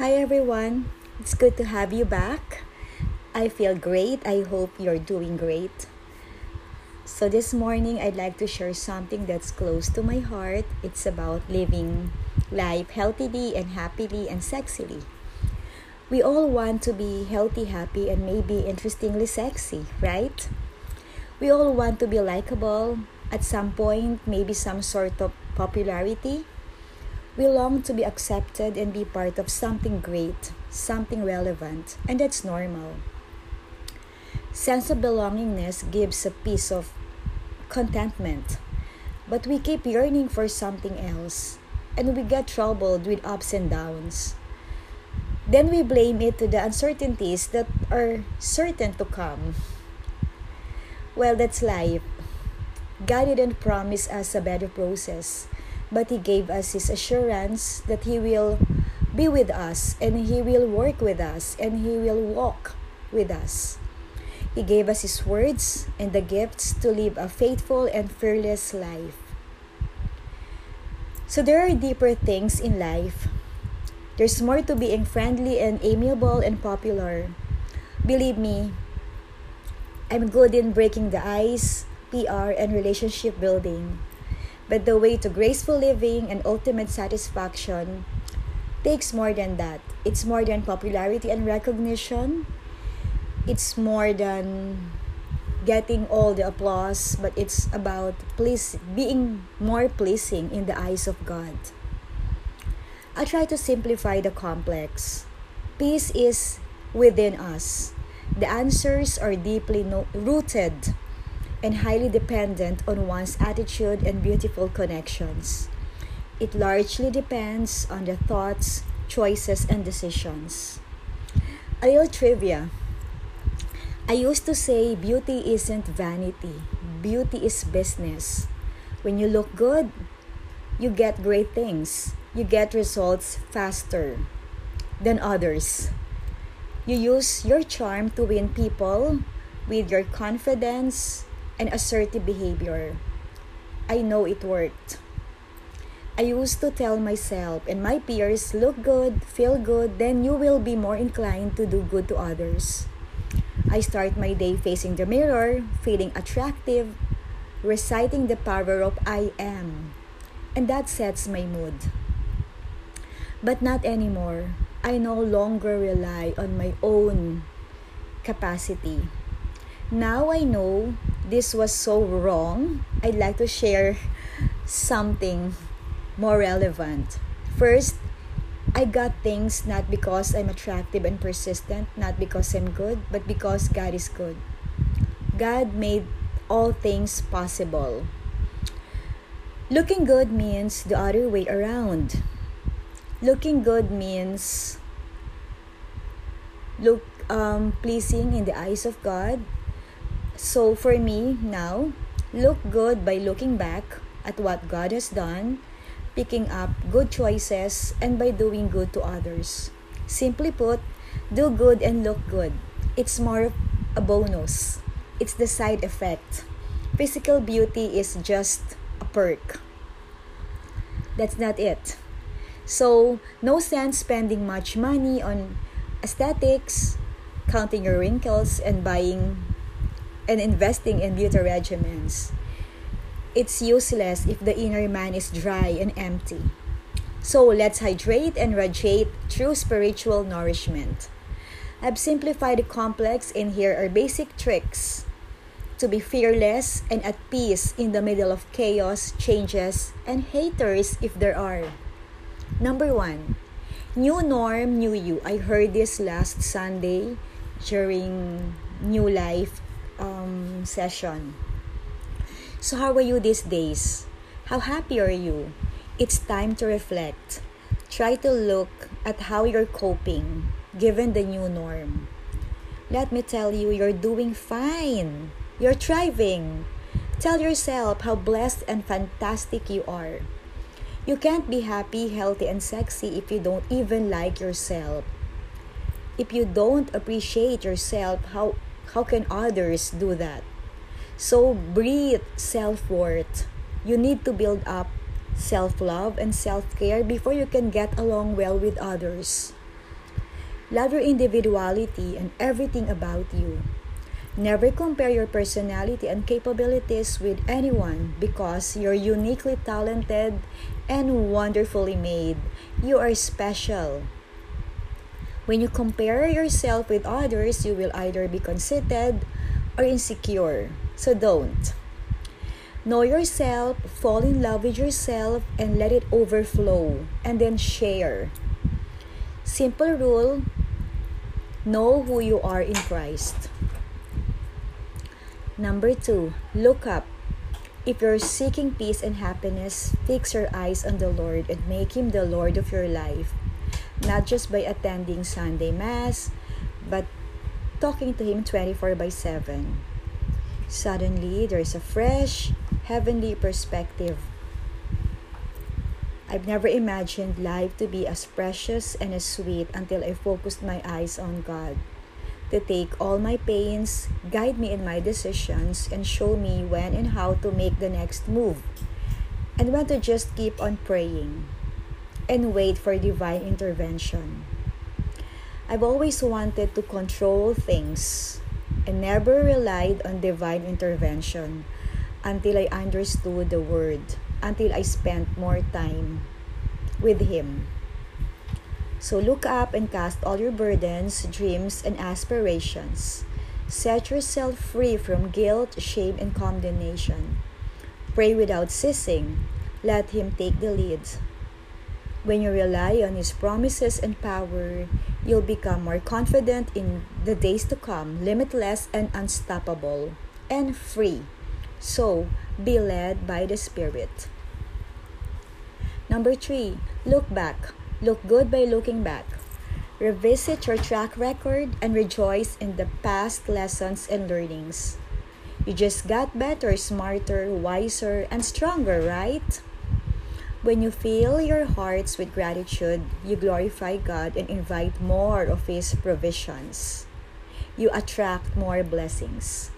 Hi everyone, it's good to have you back. I feel great. I hope you're doing great. So, this morning, I'd like to share something that's close to my heart. It's about living life healthily and happily and sexily. We all want to be healthy, happy, and maybe interestingly sexy, right? We all want to be likable at some point, maybe some sort of popularity. We long to be accepted and be part of something great, something relevant, and that's normal. Sense of belongingness gives a piece of contentment, but we keep yearning for something else, and we get troubled with ups and downs. Then we blame it to the uncertainties that are certain to come. Well, that's life. God didn't promise us a better process, but He gave us His assurance that He will be with us and He will work with us and He will walk with us. He gave us His words and the gifts to live a faithful and fearless life. So there are deeper things in life. There's more to being friendly and amiable and popular. Believe me, I'm good in breaking the ice, PR, and relationship building. But the way to graceful living and ultimate satisfaction takes more than that. It's more than popularity and recognition. It's more than getting all the applause, but it's about please being more pleasing in the eyes of God. I try to simplify the complex. Peace is within us. The answers are deeply no- rooted and highly dependent on one's attitude and beautiful connections. It largely depends on the thoughts, choices, and decisions. A little trivia. I used to say beauty isn't vanity, beauty is business. When you look good, you get great things. You get results faster than others. You use your charm to win people with your confidence, and assertive behavior. I know it worked. I used to tell myself and my peers look good, feel good, then you will be more inclined to do good to others. I start my day facing the mirror, feeling attractive, reciting the power of I am. And that sets my mood. But not anymore. I no longer rely on my own capacity. Now I know this was so wrong, I'd like to share something more relevant. First, I got things not because I'm attractive and persistent, not because I'm good, but because God is good. God made all things possible. Looking good means the other way around. Looking good means look um, pleasing in the eyes of God so for me now, look good by looking back at what God has done, picking up good choices, and by doing good to others. Simply put, do good and look good. It's more a bonus. It's the side effect. Physical beauty is just a perk. That's not it. So, no sense spending much money on aesthetics, counting your wrinkles, and buying and investing in beauty regimens. It's useless if the inner man is dry and empty. So let's hydrate and radiate through spiritual nourishment. I've simplified the complex, and here are basic tricks to be fearless and at peace in the middle of chaos, changes, and haters if there are. Number one, new norm, new you. I heard this last Sunday during New Life um, session. So, how are you these days? How happy are you? It's time to reflect. Try to look at how you're coping given the new norm. Let me tell you, you're doing fine. You're thriving. Tell yourself how blessed and fantastic you are. You can't be happy, healthy, and sexy if you don't even like yourself. If you don't appreciate yourself, how how can others do that? So breathe self worth. You need to build up self love and self care before you can get along well with others. Love your individuality and everything about you. Never compare your personality and capabilities with anyone because you're uniquely talented and wonderfully made. You are special. When you compare yourself with others, you will either be conceited or insecure. So don't. Know yourself, fall in love with yourself, and let it overflow, and then share. Simple rule know who you are in Christ. Number two, look up. If you're seeking peace and happiness, fix your eyes on the Lord and make Him the Lord of your life not just by attending Sunday Mass, but talking to Him 24 by 7. Suddenly, there's a fresh, heavenly perspective. I've never imagined life to be as precious and as sweet until I focused my eyes on God. To take all my pains, guide me in my decisions, and show me when and how to make the next move. And when to just keep on praying and wait for divine intervention. I've always wanted to control things and never relied on divine intervention until I understood the word, until I spent more time with Him. So look up and cast all your burdens, dreams, and aspirations. Set yourself free from guilt, shame, and condemnation. Pray without ceasing. Let Him take the lead. When you rely on His promises and power, you'll become more confident in the days to come, limitless and unstoppable, and free. So, be led by the Spirit. Number three, look back. Look good by looking back. Revisit your track record and rejoice in the past lessons and learnings. You just got better, smarter, wiser, and stronger, right? When you fill your hearts with gratitude, you glorify God and invite more of His provisions. You attract more blessings.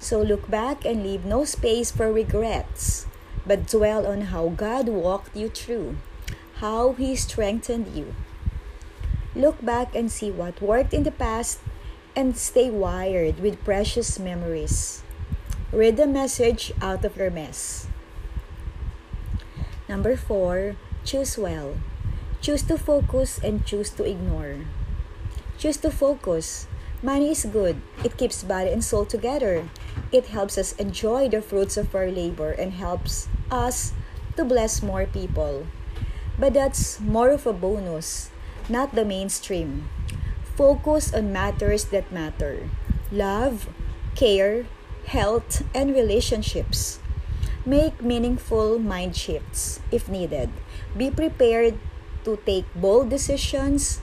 So look back and leave no space for regrets, but dwell on how God walked you through, how He strengthened you. Look back and see what worked in the past and stay wired with precious memories. Read the message out of your mess. Number four, choose well. Choose to focus and choose to ignore. Choose to focus. Money is good. It keeps body and soul together. It helps us enjoy the fruits of our labor and helps us to bless more people. But that's more of a bonus, not the mainstream. Focus on matters that matter love, care, health, and relationships. Make meaningful mind shifts if needed. Be prepared to take bold decisions,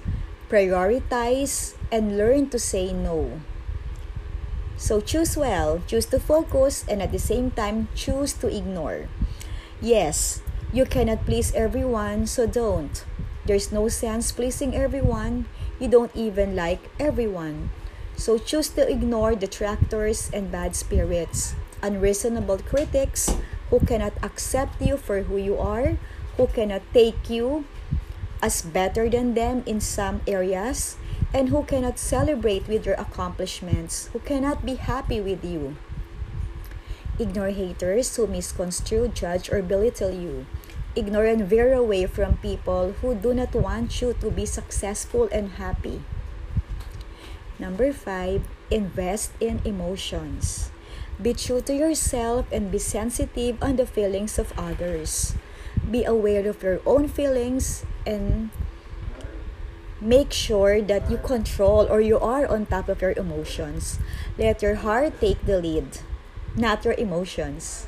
prioritize, and learn to say no. So choose well, choose to focus, and at the same time, choose to ignore. Yes, you cannot please everyone, so don't. There's no sense pleasing everyone. You don't even like everyone. So choose to ignore detractors and bad spirits, unreasonable critics, who cannot accept you for who you are, who cannot take you as better than them in some areas, and who cannot celebrate with your accomplishments, who cannot be happy with you. Ignore haters who misconstrue, judge, or belittle you. Ignore and veer away from people who do not want you to be successful and happy. Number five, invest in emotions. Be true to yourself and be sensitive on the feelings of others. Be aware of your own feelings and make sure that you control or you are on top of your emotions. Let your heart take the lead, not your emotions.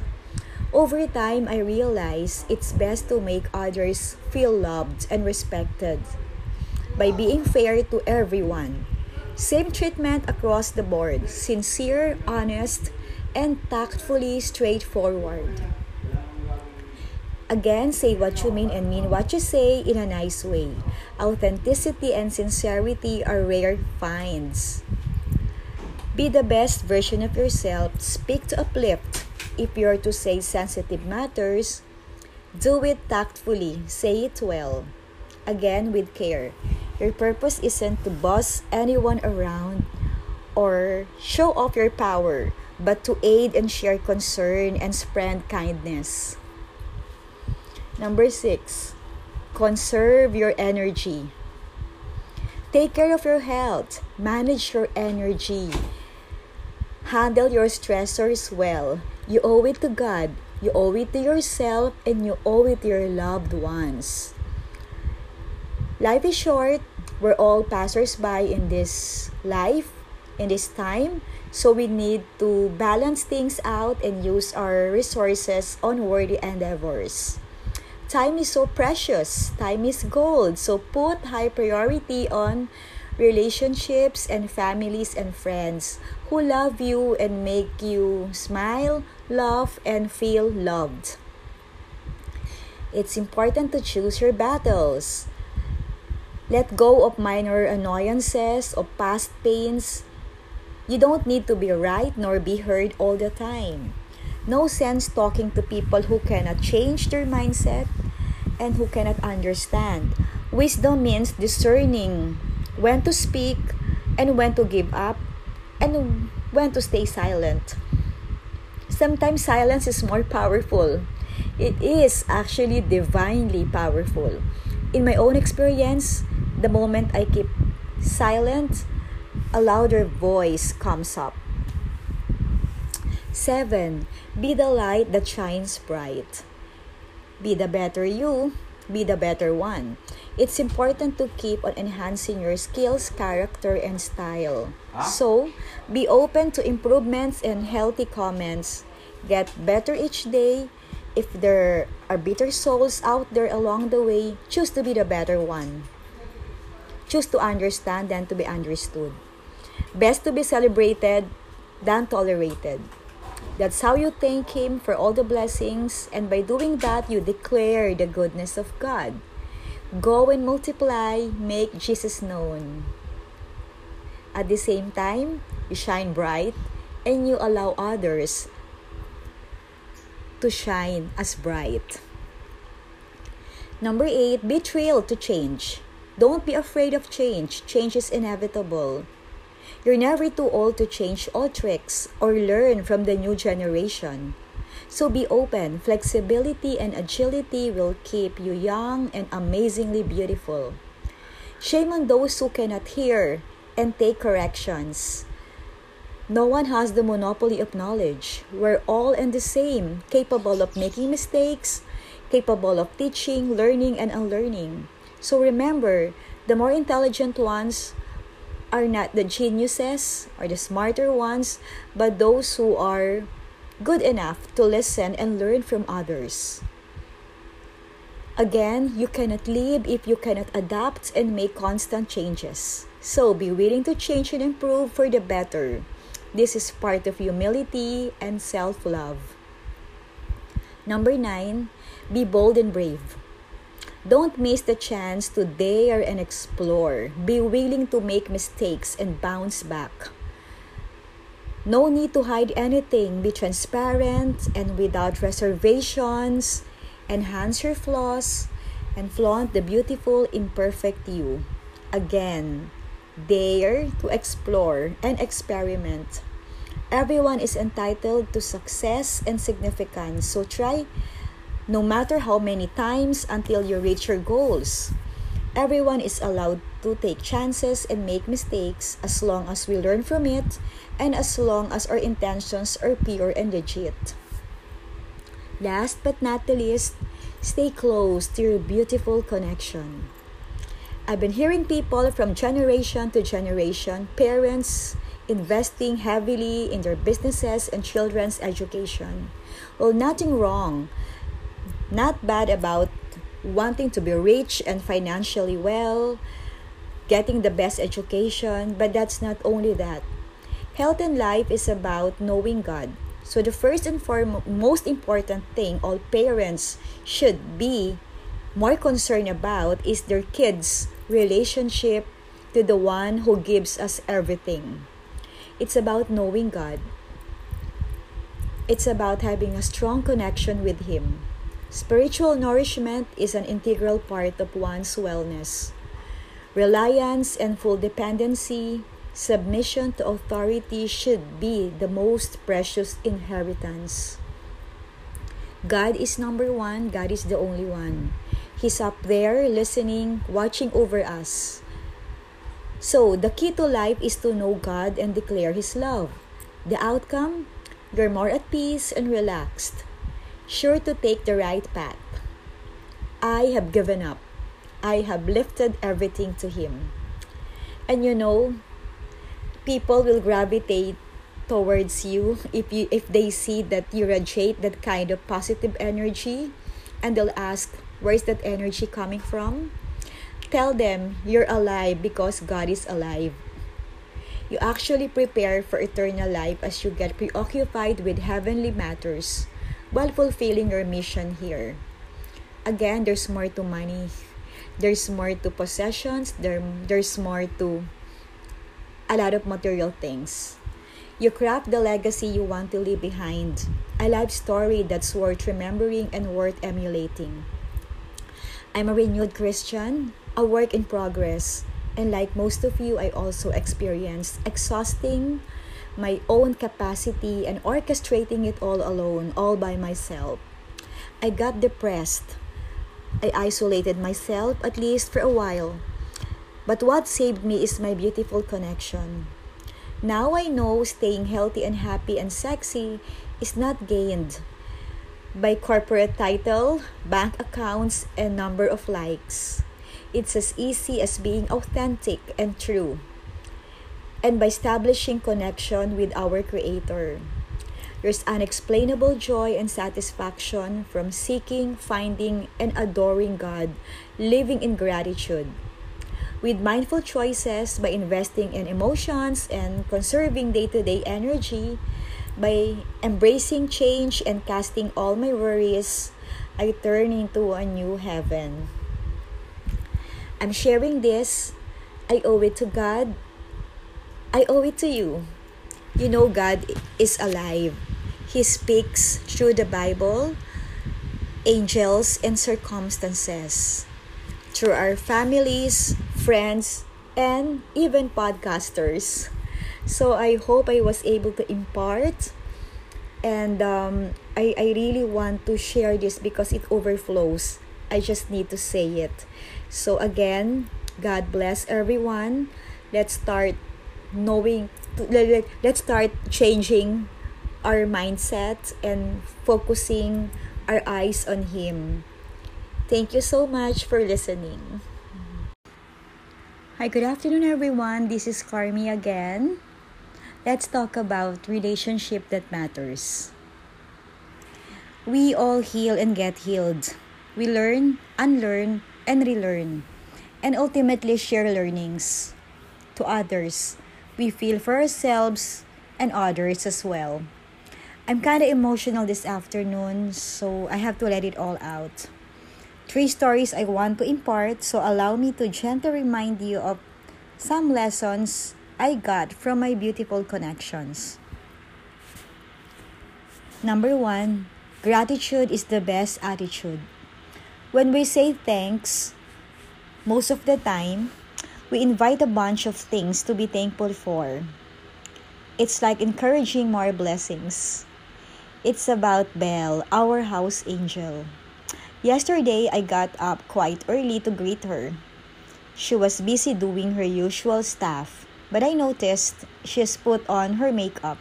Over time, I realized it's best to make others feel loved and respected by being fair to everyone. Same treatment across the board, sincere, honest, and tactfully straightforward. Again, say what you mean and mean what you say in a nice way. Authenticity and sincerity are rare finds. Be the best version of yourself. Speak to uplift. If you're to say sensitive matters, do it tactfully. Say it well. Again, with care. Your purpose isn't to boss anyone around or show off your power, but to aid and share concern and spread kindness. Number six, conserve your energy. Take care of your health, manage your energy, handle your stressors well. You owe it to God, you owe it to yourself, and you owe it to your loved ones. Life is short. We're all passers by in this life, in this time. So we need to balance things out and use our resources on worthy endeavors. Time is so precious. Time is gold. So put high priority on relationships and families and friends who love you and make you smile, laugh, and feel loved. It's important to choose your battles. Let go of minor annoyances, of past pains, you don't need to be right nor be heard all the time. No sense talking to people who cannot change their mindset and who cannot understand. Wisdom means discerning when to speak and when to give up and when to stay silent. Sometimes silence is more powerful. It is actually divinely powerful. In my own experience, the moment I keep silent, a louder voice comes up. 7. Be the light that shines bright. Be the better you, be the better one. It's important to keep on enhancing your skills, character, and style. Ah. So, be open to improvements and healthy comments. Get better each day. If there are bitter souls out there along the way, choose to be the better one. Choose to understand than to be understood. Best to be celebrated than tolerated. That's how you thank Him for all the blessings, and by doing that, you declare the goodness of God. Go and multiply, make Jesus known. At the same time, you shine bright and you allow others to shine as bright. Number eight, be thrilled to change. Don't be afraid of change. Change is inevitable. You're never too old to change old tricks or learn from the new generation. So be open. Flexibility and agility will keep you young and amazingly beautiful. Shame on those who cannot hear and take corrections. No one has the monopoly of knowledge. We're all in the same, capable of making mistakes, capable of teaching, learning, and unlearning. So remember, the more intelligent ones are not the geniuses or the smarter ones, but those who are good enough to listen and learn from others. Again, you cannot live if you cannot adapt and make constant changes. So be willing to change and improve for the better. This is part of humility and self love. Number nine, be bold and brave. Don't miss the chance to dare and explore. Be willing to make mistakes and bounce back. No need to hide anything. Be transparent and without reservations. Enhance your flaws and flaunt the beautiful, imperfect you. Again, dare to explore and experiment. Everyone is entitled to success and significance, so try no matter how many times until you reach your goals. Everyone is allowed to take chances and make mistakes as long as we learn from it and as long as our intentions are pure and legit. Last but not the least, stay close to your beautiful connection. I've been hearing people from generation to generation, parents investing heavily in their businesses and children's education. Well, nothing wrong not bad about wanting to be rich and financially well, getting the best education, but that's not only that. Health and life is about knowing God. So the first and foremost most important thing all parents should be more concerned about is their kids' relationship to the one who gives us everything. It's about knowing God. It's about having a strong connection with Him. Spiritual nourishment is an integral part of one's wellness. Reliance and full dependency, submission to authority should be the most precious inheritance. God is number one, God is the only one. He's up there listening, watching over us. So, the key to life is to know God and declare His love. The outcome? You're more at peace and relaxed, sure to take the right path. I have given up. I have lifted everything to Him. And you know, people will gravitate towards you if you if they see that you radiate that kind of positive energy and they'll ask where's that energy coming from tell them you're alive because god is alive you actually prepare for eternal life as you get preoccupied with heavenly matters while fulfilling your mission here. Again there's more to money. There's more to possessions. There, there's more to a lot of material things. You craft the legacy you want to leave behind, a life story that's worth remembering and worth emulating. I'm a renewed Christian, a work in progress, and like most of you, I also experienced exhausting my own capacity and orchestrating it all alone, all by myself. I got depressed. I isolated myself, at least for a while. But what saved me is my beautiful connection now I know staying healthy and happy and sexy is not gained by corporate title, bank accounts, and number of likes. It's as easy as being authentic and true, and by establishing connection with our Creator. There's unexplainable joy and satisfaction from seeking, finding, and adoring God, living in gratitude with mindful choices by investing in emotions and conserving day to day energy, by embracing change and casting all my worries, I turn into a new heaven. I'm sharing this. I owe it to God. I owe it to you. You know, God is alive. He speaks through the Bible, angels, and circumstances through our families, friends, and even podcasters. So I hope I was able to impart and um, I, I really want to share this because it overflows. I just need to say it. So again, God bless everyone. Let's start knowing let's start changing our mindset and focusing our eyes on him Thank you so much for listening. Hi, good afternoon, everyone. This is Carmi again. Let's talk about relationship that matters. We all heal and get healed. We learn, unlearn, and relearn, and ultimately share learnings to others. We feel for ourselves and others as well. I'm kind of emotional this afternoon, so I have to let it all out three stories I want to impart, so allow me to gently remind you of some lessons I got from my beautiful connections. Number one, gratitude is the best attitude. When we say thanks, most of the time, we invite a bunch of things to be thankful for. It's like encouraging more blessings. It's about Belle, our house angel. Yesterday, I got up quite early to greet her. She was busy doing her usual stuff, but I noticed she has put on her makeup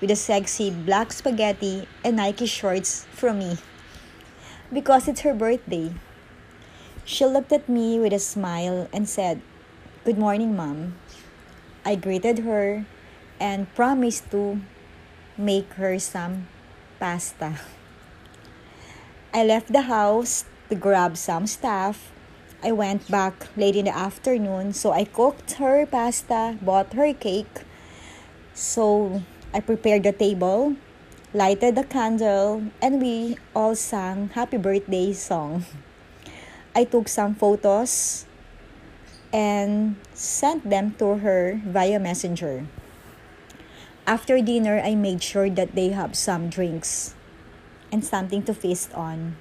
with a sexy black spaghetti and Nike shorts from me because it's her birthday. She looked at me with a smile and said, Good morning, Mom. I greeted her and promised to make her some pasta. I left the house to grab some stuff. I went back late in the afternoon, so I cooked her pasta, bought her cake. So I prepared the table, lighted the candle, and we all sang happy birthday song. I took some photos and sent them to her via messenger. After dinner, I made sure that they have some drinks and something to feast on.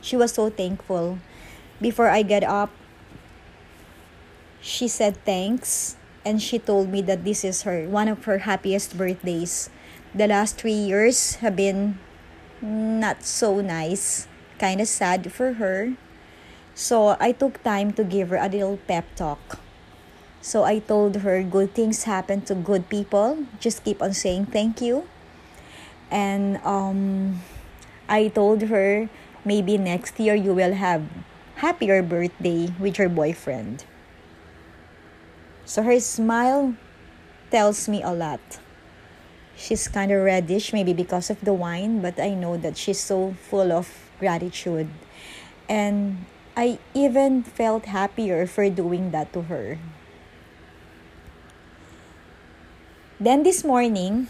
She was so thankful. Before I get up, She said thanks and she told me that this is her one of her happiest birthdays. The last 3 years have been not so nice, kind of sad for her. So I took time to give her a little pep talk. So I told her good things happen to good people. Just keep on saying thank you. And um, I told her maybe next year you will have happier birthday with your boyfriend. So her smile tells me a lot. She's kind of reddish, maybe because of the wine, but I know that she's so full of gratitude. And I even felt happier for doing that to her. Then this morning,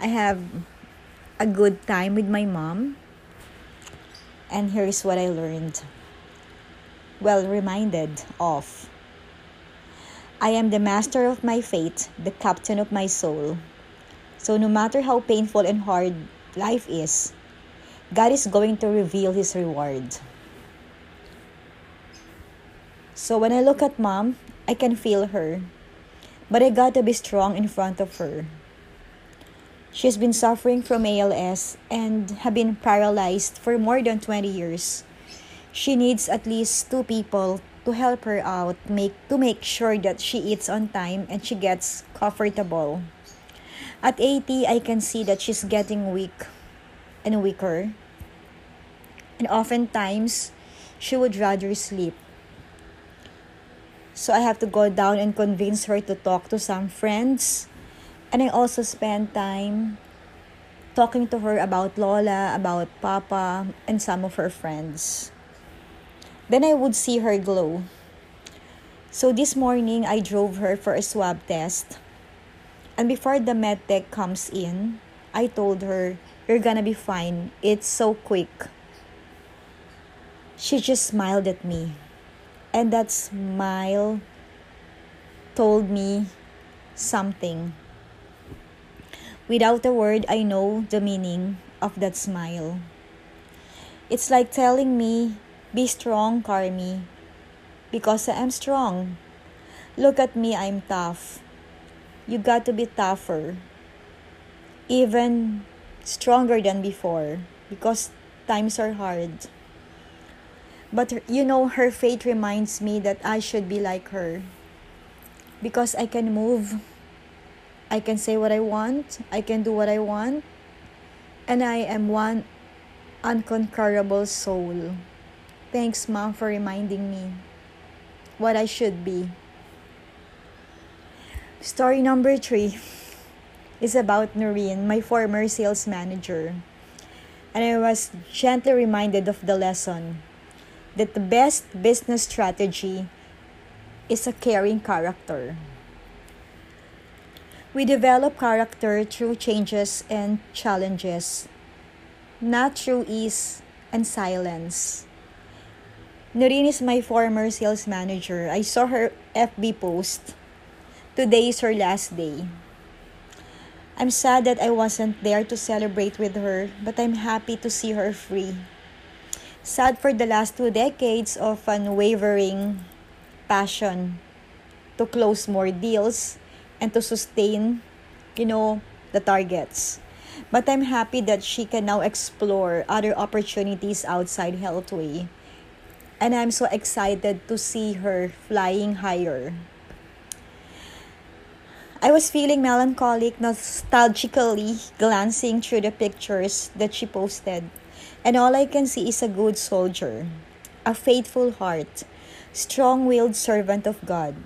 I have a good time with my mom. And here's what I learned. Well, reminded of. I am the master of my fate, the captain of my soul. So, no matter how painful and hard life is, God is going to reveal His reward. So, when I look at mom, I can feel her. But I got to be strong in front of her. She's been suffering from ALS and have been paralyzed for more than 20 years. She needs at least two people to help her out make to make sure that she eats on time and she gets comfortable. At 80, I can see that she's getting weak and weaker. And oftentimes, she would rather sleep. So I have to go down and convince her to talk to some friends. And I also spend time talking to her about Lola, about Papa, and some of her friends. Then I would see her glow. So this morning, I drove her for a swab test. And before the med tech comes in, I told her, You're gonna be fine. It's so quick. She just smiled at me. And that smile told me something. Without a word, I know the meaning of that smile. It's like telling me be strong, Carmi, because I am strong. Look at me, I'm tough. You got to be tougher, even stronger than before, because times are hard. But you know, her fate reminds me that I should be like her. Because I can move, I can say what I want, I can do what I want, and I am one unconquerable soul. Thanks, Mom, for reminding me what I should be. Story number three is about Noreen, my former sales manager. And I was gently reminded of the lesson that the best business strategy is a caring character. We develop character through changes and challenges, not through ease and silence. Noreen is my former sales manager. I saw her FB post. Today is her last day. I'm sad that I wasn't there to celebrate with her, but I'm happy to see her free. Sad for the last two decades of unwavering passion to close more deals and to sustain, you know, the targets. But I'm happy that she can now explore other opportunities outside Healthway and I'm so excited to see her flying higher. I was feeling melancholic, nostalgically glancing through the pictures that she posted, and all I can see is a good soldier, a faithful heart, strong willed servant of God.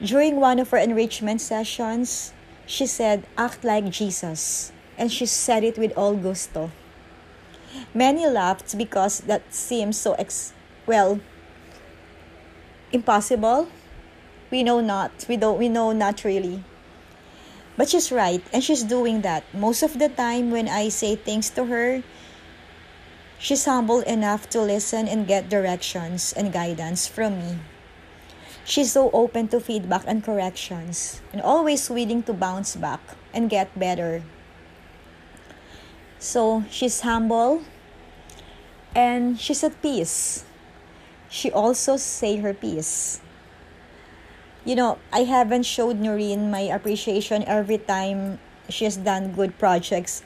During one of her enrichment sessions, she said, Act like Jesus, and she said it with all gusto. Many laughed because that seems so ex well impossible. We know not. We don't we know not really. But she's right and she's doing that. Most of the time when I say things to her, she's humble enough to listen and get directions and guidance from me. She's so open to feedback and corrections and always willing to bounce back and get better so she's humble and she's at peace. she also say her piece. You know, I haven't showed Noreen my appreciation every time she has done good projects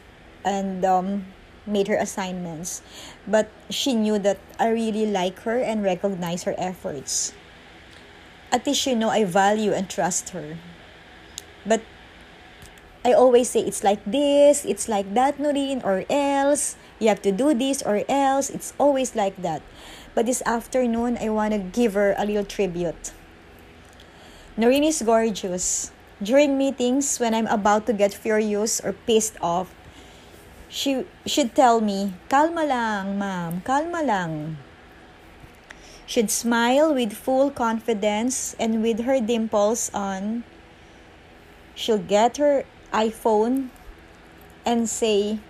and um, made her assignments. But she knew that I really like her and recognize her efforts. At least she know I value and trust her. But I always say it's like this, it's like that, Noreen, or else. You have to do this or else. It's always like that. But this afternoon, I want to give her a little tribute. Noreen is gorgeous. During meetings, when I'm about to get furious or pissed off, she should tell me, Kalma lang, ma'am, kalma lang. She'd smile with full confidence and with her dimples on. She'll get her iPhone and say,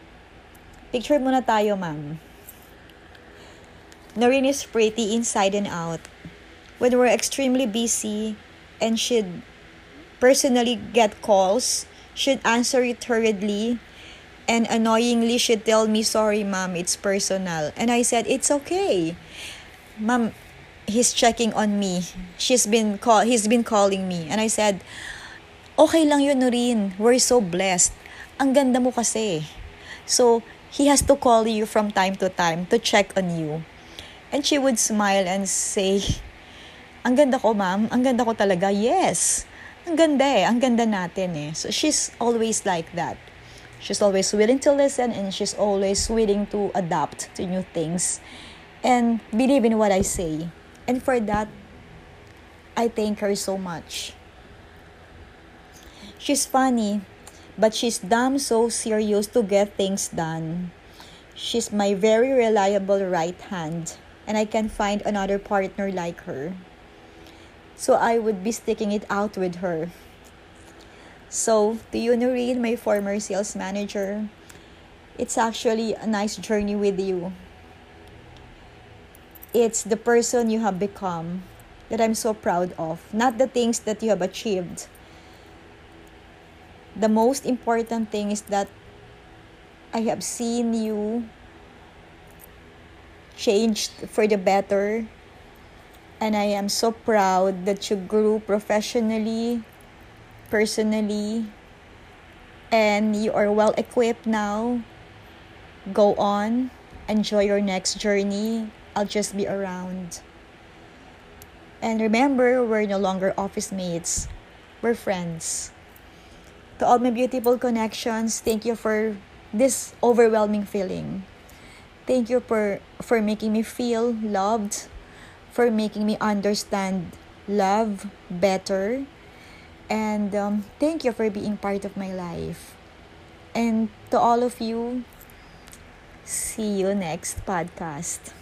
Picture muna tayo, ma'am. Noreen is pretty inside and out. When we're extremely busy and she'd personally get calls, she'd answer it hurriedly and annoyingly she'd tell me, sorry ma'am, it's personal. And I said, it's okay. Ma'am, he's checking on me. She's been call he's been calling me. And I said, okay lang yun, Noreen. We're so blessed. Ang ganda mo kasi. So, he has to call you from time to time to check on you. And she would smile and say, ang ganda ko, ma'am. Ang ganda ko talaga. Yes. Ang ganda eh. Ang ganda natin eh. So she's always like that. She's always willing to listen and she's always willing to adapt to new things and believe in what I say. And for that, I thank her so much. She's funny, but she's damn so serious to get things done. She's my very reliable right hand and I can find another partner like her. So I would be sticking it out with her. So, to you, Noreen, my former sales manager, it's actually a nice journey with you. It's the person you have become that I'm so proud of, not the things that you have achieved. The most important thing is that I have seen you changed for the better. And I am so proud that you grew professionally, personally, and you are well equipped now. Go on, enjoy your next journey. I'll just be around. And remember, we're no longer office mates, we're friends. To all my beautiful connections, thank you for this overwhelming feeling. Thank you for, for making me feel loved, for making me understand love better. And um, thank you for being part of my life. And to all of you, see you next podcast.